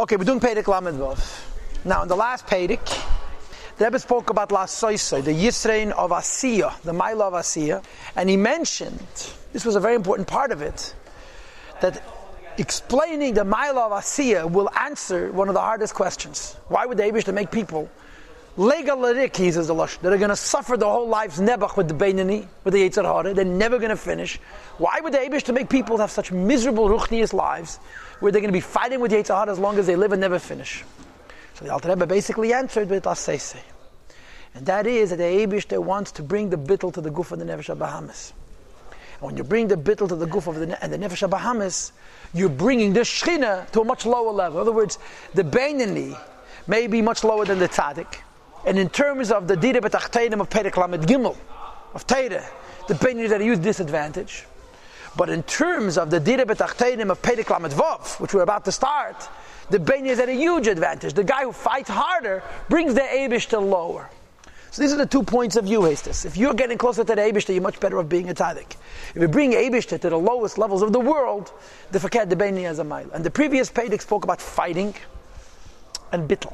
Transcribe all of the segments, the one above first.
Okay, we're doing Pedic Lamed Vav. Now, in the last Pedic, the Rebbe spoke about La Soisoi, the Yisrain of Asiya, the Maila of Asiya, and he mentioned, this was a very important part of it, that explaining the Maila of Asiya will answer one of the hardest questions. Why would the to make people Legalarik, he says the Lush, that are going to suffer the whole lives nebach with the Beinani, with the Hara, they're never going to finish. Why would the Abish to make people have such miserable Ruchnias lives where they're going to be fighting with Yitzhar Hara as long as they live and never finish? So the Alter Rebbe basically answered with Asese. And that is that the Abish wants to bring the bittel to the goof of the Nefesh Bahamas. And when you bring the bittel to the goof of the, and the Nefesh Bahamas, you're bringing the Shechina to a much lower level. In other words, the Beinani may be much lower than the Tzaddik and in terms of the Dira B'tachteinim of Perek Lamed Gimel, of Teire, the Beinani is at a use disadvantage. But in terms of the Dira B'tachteinim of Perek Lamed Vav, which we're about to start, the Beinir is at a huge advantage. The guy who fights harder brings the Abish to lower. So these are the two points of view, Hastis. If you're getting closer to the Abishta, you're much better off being a tzaddik. If you bring Abishta to the lowest levels of the world, the Fakad the Beini as a mile. And the previous Pedic spoke about fighting and bittel.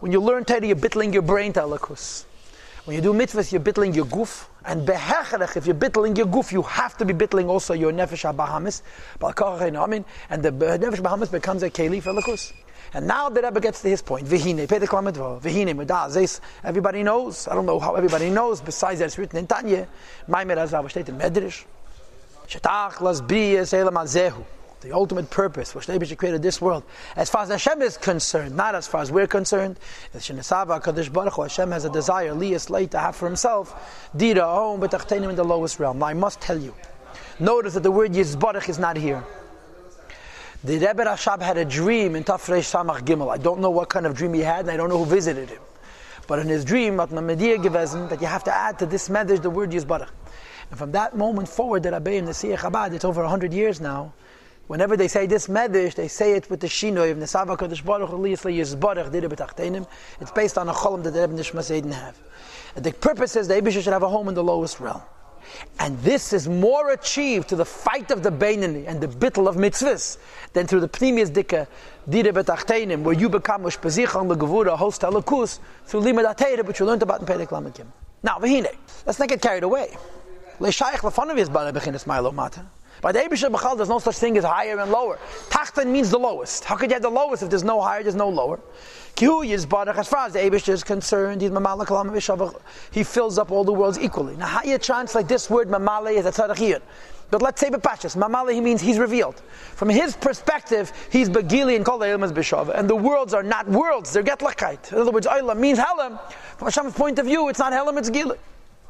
When you learn Torah, you're bittling your brain to. When you do mitzvahs, you're bittling your goof. And behecherech, if you're bittling your goof, you have to be bittling also your nefesh bahamis. And the nefesh bahamis becomes a keli for alakus. And now the Rebbe gets to his point. Vihine, Vihine, Everybody knows. I don't know how everybody knows. Besides that, it's written in Tanya. Maimer Azav, steht in Medrash. Shetach las briyas elam azehu the ultimate purpose, for Nebuchadnezzar created this world. As far as Hashem is concerned, not as far as we're concerned, Hashem has a desire, liyas late to have for himself, dira home, but in the lowest realm. Now I must tell you, notice that the word Yizbarach is not here. The Rebbe Rashab had a dream in Tafresh Samach Gimel. I don't know what kind of dream he had, and I don't know who visited him. But in his dream, that you have to add to this message the word Yizbarach. And from that moment forward, the Rebbe in the Siyah Chabad, it's over 100 years now, Whenever they say this medish, they say it with the shinoy of Nesava Kadosh Baruch Liyasli Yizbarach Dira B'Tachtenim. It's based on a cholam that the Rebbe Nishma didn't have. The purpose is the Abisha should have a home in the lowest realm. And this is more achieved to the fight of the Beinani and the bittel of mitzvahs than through the Pnimius Dika Dira B'Tachtenim, where you become Ushpazich on the Gevura, host Halakus, through Limad Atayra, which you learned about in Pedek Lamakim. Now, Vahine, let's not get carried away. Leishayach Lafanav Yizbarach Bechinas Milo Mata. By the Abisha B'chal, there's no such thing as higher and lower. Tachtan means the lowest. How could you have the lowest if there's no higher, there's no lower? As far as the Abisha is concerned, he fills up all the worlds equally. Now, how you translate this word, Mamale, is a tzadachiyot. But let's say Bepashas, Mamale, he means he's revealed. From his perspective, he's Begili and called Elam as Bishava. And the worlds are not worlds, they're Getlachkeit. In other words, Elam means Helam. From Hashem's point of view, it's not Helam, it's Gili.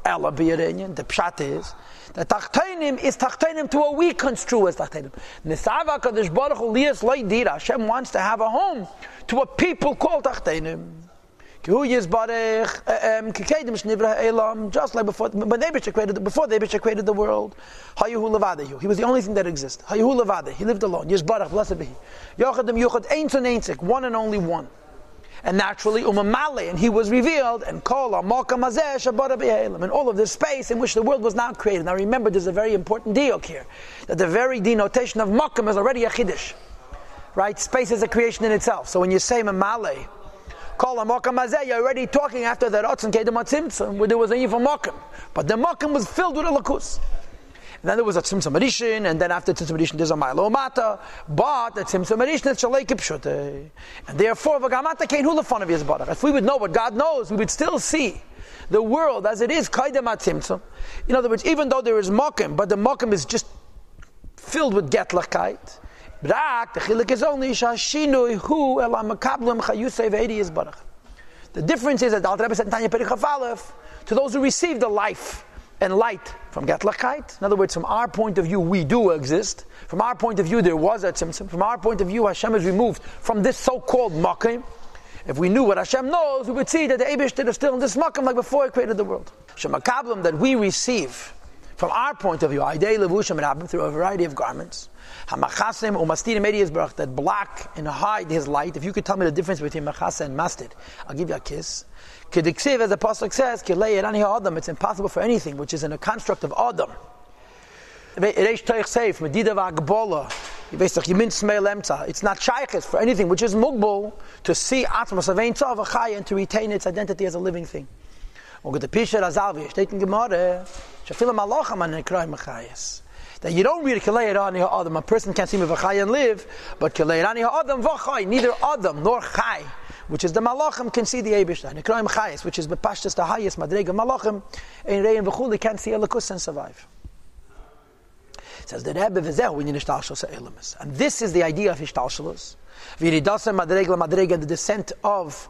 Ella the pshat is that tachtonim is tachtonim to what we construe as tachtonim. Nesava kadosh baruch hu liyas dira. Hashem wants to have a home to what people call tachtonim. Kihu yizbarech um, kikedim shnivra elam. Just like before, when they created before they created the world, hayuhu levadehu. He was the only thing that existed. Hayuhu levade. He lived alone. Yizbarech blessed be He. Yochadim yuchad ein son einsik. One and only one and naturally umamale, and he was revealed, and kol and all of this space in which the world was now created. Now remember, there's a very important deal here, that the very denotation of makam is already a chiddush, right? Space is a creation in itself. So when you say umm mamale, kol makam you're already talking after the rotzen kedem where there was a evil makam, but the makam was filled with a lakus. Then there was a Tzimtzum Rishon, and then after Tzimtzum Rishon there's a Milo Mata, but the Tzimtzum Rishon is Shalei Kipshute. And therefore, Vagamata Kein Hula fun of Yizbarach. If we would know what God knows, we would still see the world as it is, Kaidem Tzimtzum. In other words, even though there is Mokim, but the Mokim is just filled with Getlachkeit, Brak, the Chilik is only Shashinui Hu Elam Makablim Chayusei Ve'edi Yizbarach. The difference is that the Alter Rebbe said Tanya Perich to those who receive the life and light from Gatlachite. In other words, from our point of view, we do exist. From our point of view, there was a tzimtzum. From our point of view, Hashem is removed from this so-called makim. If we knew what Hashem knows, we would see that the Abish is still in this makim like before He created the world. Shemakablim that we receive from our point of view, Aidei Levushim Rabbim through a variety of garments. Hamachasim umastirim ediyazbrach that block and hide His light. If you could tell me the difference between machasa and mastir, I'll give you a kiss. Kediksiv, as the Pasuk says, Adam, it's impossible for anything which is in a construct of Adam. It's not shaykhis for anything which is mugbul to see atmos of ein and to retain its identity as a living thing. Und the Pisha Razalvi er steht in Gemara, shafila malacham an nekrai machayis. That you don't read Kalei Rani Ha'adam, a person can't see me v'chay and live, but Kalei Rani Ha'adam v'chay, neither Adam nor Chai, which is the Malachim, can see the Eibishter. Nekroim Chayis, which is Bepashtas the highest Madrega Malachim, in Reim v'chuli can't see Elikus and survive says the Rebbe v'zeh we need ishtalshalos elemis. And this is the idea of ishtalshalos. V'yiridasa madrega madrega, the descent of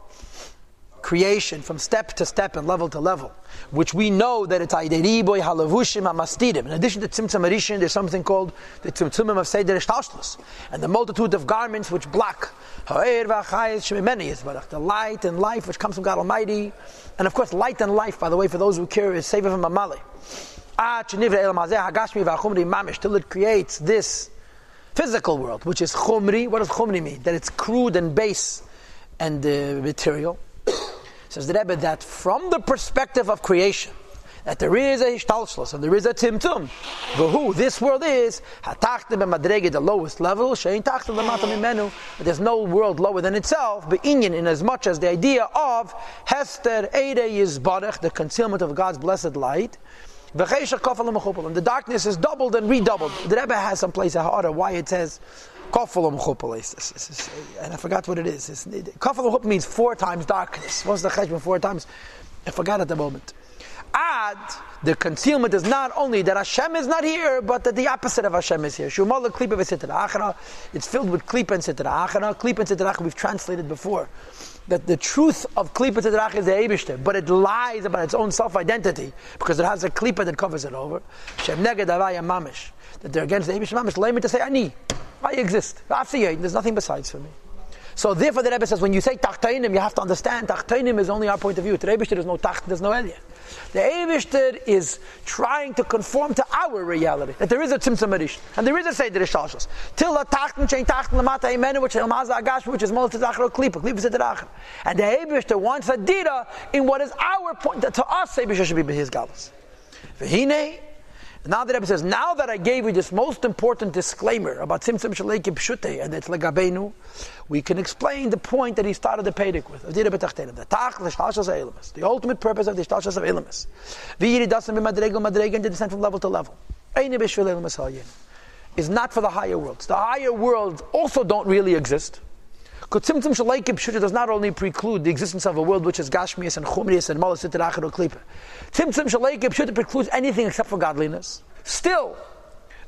creation from step to step and level to level, which we know that it's Aideriboy Halavushim Amastidim. In addition to Tzimtzum Arishin, there's something called the Tzimtzumim of Seder Ishtalshlos, and the multitude of garments which block the light and life which comes from God Almighty, and of course, light and life, by the way, for those who care, is Sefer from Amali till it creates this physical world, which is chumri. What does chumri mean? That it's crude and base and uh, material. Says the Rebbe that from the perspective of creation, that there is a ishtalshlos and there is a timtum. But who this world is, the lowest level, there's no world lower than itself, but in as much as the idea of Hester Eide Yizbarech, the concealment of God's blessed light, and the darkness is doubled and redoubled. The Rebbe has some place at order why it says kofalam uh, and I forgot what it is. Kofalam means four times darkness. What's the cheshbon four times? I forgot at the moment. Ad, the concealment is not only that Hashem is not here, but that the opposite of Hashem is here. Shumol klipa bit sitra achra it's filled with klipa and sitra achara. Klipa and sitra we've translated before that the truth of klipa tedrach is the Eibishter, but it lies about its own self-identity because it has a klipa that covers it over. Shem neged mamish. That they're against the Eibishter mamish. Lay me to say ani. I exist. There's nothing besides for me. So therefore, the Rebbe says when you say tachtainim, you have to understand tachtainim is only our point of view. The Rebbe there's no tacht, there's no elia. The Eivishter is trying to conform to our reality. That there is a tzimtzum erish, and there is a seder shalshos. Till a tachten chain tachten lamata imenu, which is elmaza agash, which is molot tzachar klipa, klipa zedrachar. And the Eivishter wants a dira in what is our point. That to us, Eivishter should be his galus. V'hinei now the Rebbe says, now that I gave you this most important disclaimer about Tzimtzum Shalekim Pshute and it's Legabenu, we can explain the point that he started the Pedic with. The ultimate purpose of the Shtashas of Ilamis. V'yiri dasan b'madregel madregel and descend from level to level. Is not for the higher worlds. The higher worlds also don't really exist. Because Tzimtzum Shalekim Pshuta does not only preclude the existence of a world which is Gashmias and Chumrias and Malas Sitarachar or Klipa. Tzimtzum Shalekim Pshuta precludes anything except for godliness. Still,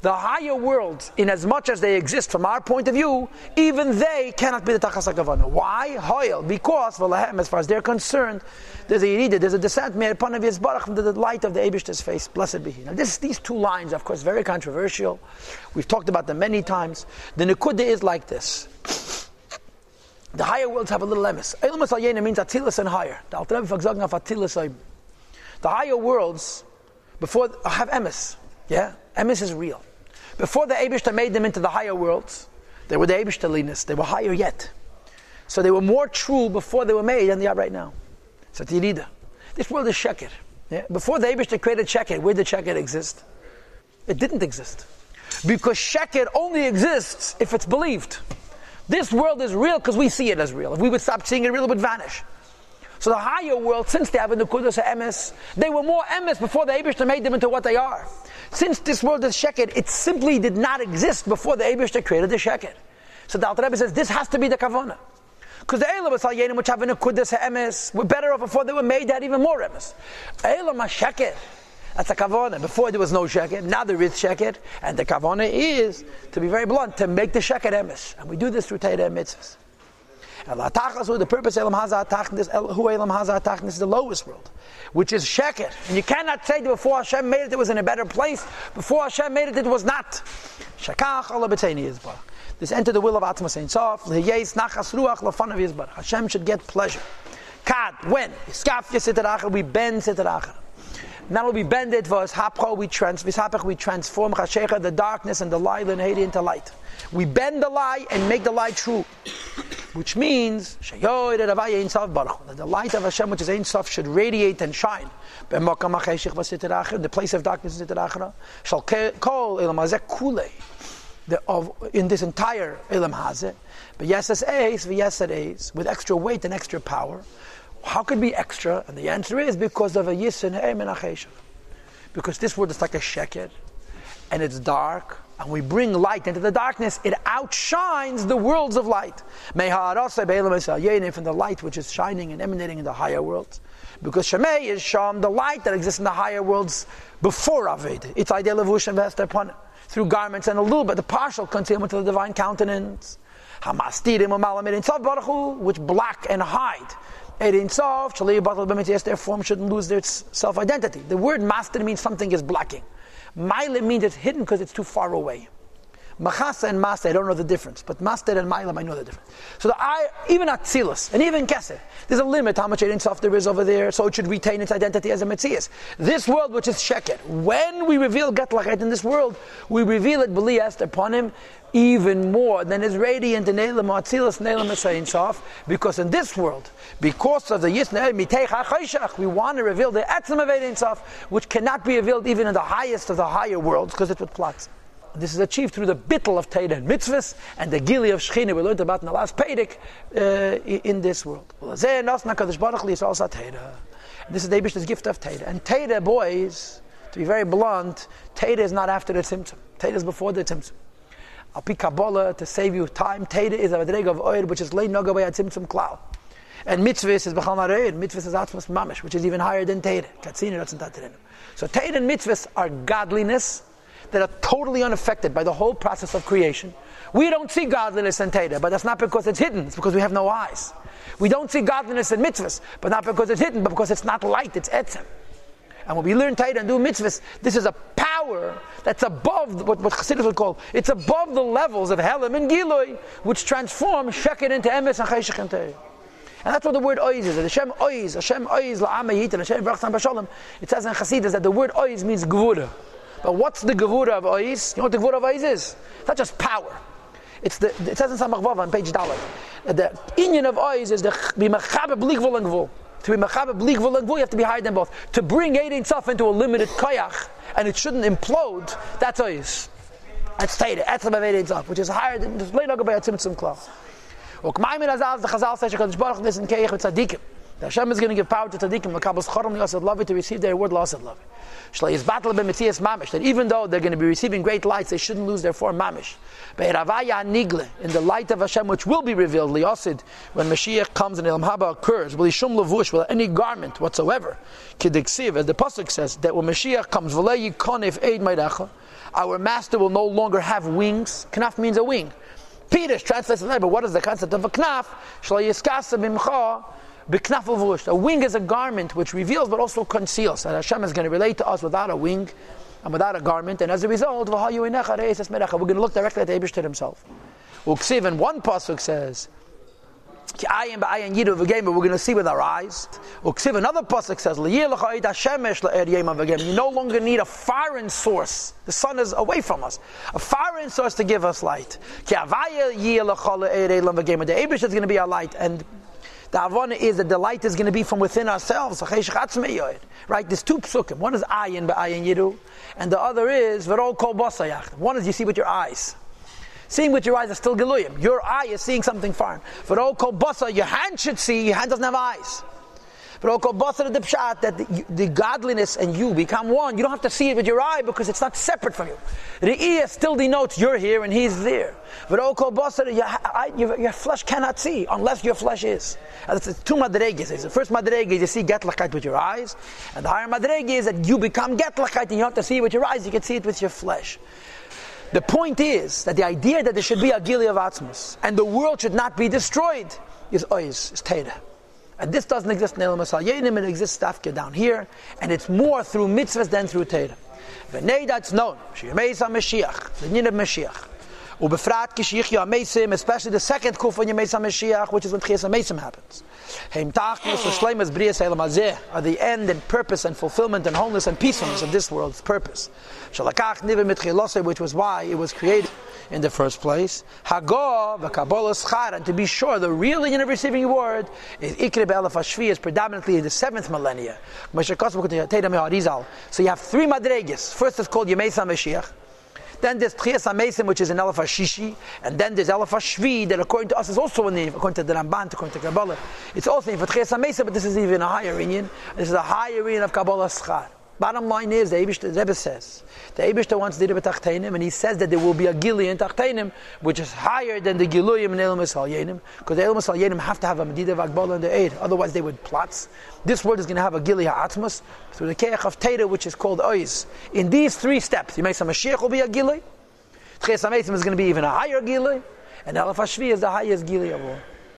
the higher worlds, in as much as they exist from our point of view, even they cannot be the Tachas HaKavana. Why? Hoyle. Because, as far as they're concerned, there's a Yerida, there's a descent made upon of Yisbarach from the light of the Abish's face. Blessed be He. Now, this, these two lines, of course, very controversial. We've talked about them many times. The Nekuda is like this. The higher worlds have a little emes. Eilumas al means Atzilus and higher. The Alter Rebbe of Atzilus The higher worlds before have emes. Yeah, emes is real. Before the Abishta made them into the higher worlds, they were the Abishta They were higher yet. So they were more true before they were made than they are right now. So Tirida. This world is Sheker. Yeah? Before the Abishta created Sheker, where did Sheker exist? It didn't exist. Because Sheker only exists if it's believed. This world is real because we see it as real. If we would stop seeing it real, it would vanish. So the higher world, since they have a Nukudas emes, they were more emes before the Abishter made them into what they are. Since this world is Sheker, it simply did not exist before the Abishter created the Sheker. So the Alter Rebbe says this has to be the Kavana. Because the Elam Yenim, which have a Nukudas emes, were better off before they were made, had even more emes. Elam Sheker. That's a kavana. Before there was no sheker, now there is sheker, and the kavana is, to be very blunt, to make the sheker emes. And we do this through Torah and mitzvahs. The purpose of Elam Hazah Tachnis, who Elam Hazah Tachnis is the lowest world, which is Sheker. And you cannot say that before Hashem made it, it was in a better place. Before Hashem made it, it was not. This enter the will of Atma Saint Sof. Hashem should get pleasure. When? We bend Sitarachar. Not only we bend it, was hapcha, we trans, we transform chashecha, the darkness and the lie, hate into light. We bend the lie and make the lie true. Which means that the light of Hashem, which is Ein Sof, should radiate and shine. The place of darkness is shall call the, of, in this entire Ilam Hazeh, but yes as Ace, yes with extra weight and extra power. How could be extra? And the answer is because of a Yisin Menachesha. Because this world is like a sheker, and it's dark, and we bring light into the darkness, it outshines the worlds of light. From the light which is shining and emanating in the higher worlds. Because Shemay is Sham, the light that exists in the higher worlds before Aved. It's ideal of Vest upon it through garments and a little bit, the partial concealment of the divine countenance. Which black and hide. Their form shouldn't lose their self identity. The word master means something is blocking. Maile means it's hidden because it's too far away. Machasa and Master, I don't know the difference, but Master and Mailam, I know the difference. So the I, even Atzilus, and even Keser, there's a limit how much Ein Sof there is over there, so it should retain its identity as a Metzias. This world, which is Sheker, when we reveal Gatlachet in this world, we reveal it, B'li upon him, even more than is radiant in Elam Atzilus and Elam Sof, because in this world, because of the HaChayshach, we want to reveal the Etzem of Sof, which cannot be revealed even in the highest of the higher worlds, because it's what plots. This is achieved through the bittel of Torah and mitzvahs and the gili of Shechina we learned about in the last Pedic uh, in this world. This is the Abish's gift of Torah. And Torah, boys, to be very blunt, Torah is not after the Tzimtzum. Torah is before the Tzimtzum. Al pi Kabbalah, to save you time, Torah is a Madrega of Oir, which is lay noga by a Tzimtzum klal. And mitzvahs is Bechal Nareir, mitzvahs is Atzmas Mamish, which is even higher than Torah. So Torah and mitzvahs are godliness, that are totally unaffected by the whole process of creation. We don't see godliness in Teda, but that's not because it's hidden, it's because we have no eyes. We don't see godliness in mitzvahs, but not because it's hidden, but because it's not light, it's etzem. And when we learn Torah and do mitzvahs, this is a power that's above what, what Chassidus would call, it's above the levels of Helam and Giloi, which transform Sheker into Emes and Cheshach and. And that's what the word oiz is. Hashem oiz, Hashem oiz la'amayit, and Hashem v'rachsan It says in Chassidus that the word oiz means gvura. But what's the Gevura of Ois? You know what the Gevura of Ois is? It's not just power. It's the, it says in Samach Vav on page Dalet. The Indian of Ois is the be mechabe bligvul and gvul. To be mechabe bligvul and gvul, you have to be higher than both. To bring eight itself into a limited koyach, and it shouldn't implode, that's Ois. That's Teire, Etzem of itself, which is higher than, the Leinoga by a Tzimtzum Klau. Ukmaimir Azaz, the Chazal says, HaKadosh Baruch Hu, this in Keich with Tzadikim. The Hashem is going to give power to tzaddikim, l'kabos chorom li'asad lavi, to receive their word l'asad lavi. Shlei is battle b'metzias mamish, that even though they're going to be receiving great lights, they shouldn't lose their form mamish. Be'eravaya nigle, in the light of Hashem, which will be revealed, li'asid, when Mashiach comes and Ilham Haba occurs, will shum levush, will any garment whatsoever, kidiksiv, as the Pasuk says, that when Mashiach comes, v'lei yikonif eid meidacha, our master will no longer have wings. Knaf means a wing. Peter translates it, but what is the concept of a knaf? Shlei yiskasa bimcha, a wing is a garment which reveals but also conceals. And Hashem is going to relate to us without a wing and without a garment. And as a result, we're going to look directly at the Abishter himself. Uksiv one pasuk says, we're going to see with our eyes. Uksiv another pasuk says, You no longer need a foreign source. The sun is away from us. A foreign source to give us light. The Abish is going to be our light. And the Avona is that the light is going to be from within ourselves. Right? There's two psukim. One is ayin ba'ayin yidu, and the other is v'rol kol basayach. One is you see with your eyes. Seeing with your eyes is still geluyim. Your eye is seeing something foreign. V'rol kol basa, your hand should see. Your hand doesn't have eyes. That the, the, godliness and you become one. You don't have to see it with your eye because it's not separate from you. The ear still denotes you're here and he's there. But your, your flesh cannot see unless your flesh is. And it's two madreges. The first madrege is you see getlachite with your eyes, and the higher madrege is that you become getlachite and you don't have to see it with your eyes. You can see it with your flesh. The point is that the idea that there should be a gili of atzmus and the world should not be destroyed is ois, is teira. And this doesn't exist in Elam Yenim, it exists Tafka down here, and it's more through mitzvahs than through Torah. V'nei that's known, Sheyemeis HaMashiach, the Nin of Mashiach. Ubefrat Kishiach Yamesim, especially the second kuf on Yemeis HaMashiach, which is when Chias HaMesim happens. Heim Tachlis Shleimas Brias Elam Hazeh are the end and purpose and fulfillment and wholeness and peacefulness of this world's purpose. Shalakach Nivim Mitchilose, which was why it was created in the first place. Hagor v'kabbalah schar, and to be sure, the real union of receiving reward is ikre be'elef hashvi, is predominantly in the seventh millennia. So you have three madreges. First is called Yemesa Mashiach. Then there's Tchias HaMesim, which is an Elef Shishi, and then there's Elef Shvi, that according to us is also a name, according to the Ramban, according to Kabbalah. It's also a name for Tchias but this is even a higher union. This is a higher union of Kabbalah Schar. Bottom line is, the Eibush, the Rebbe says, the Eibush wants Dira B'Tachteinim, and he says that there will be a Gili in Tachteinim, which is higher than the Giluyim in Ilmas Halyenim, because the Ilmas Halyenim have to have a Medida Vagbala in the aid, otherwise they would plot. This world is going to have a Gili Ha'atmas, through the Keach of Teda, which is called Ois. In these three steps, you make some Mashiach will be a Gili, Tches is going to be even a higher Gili, and Elef HaShvi is the highest Gili of all.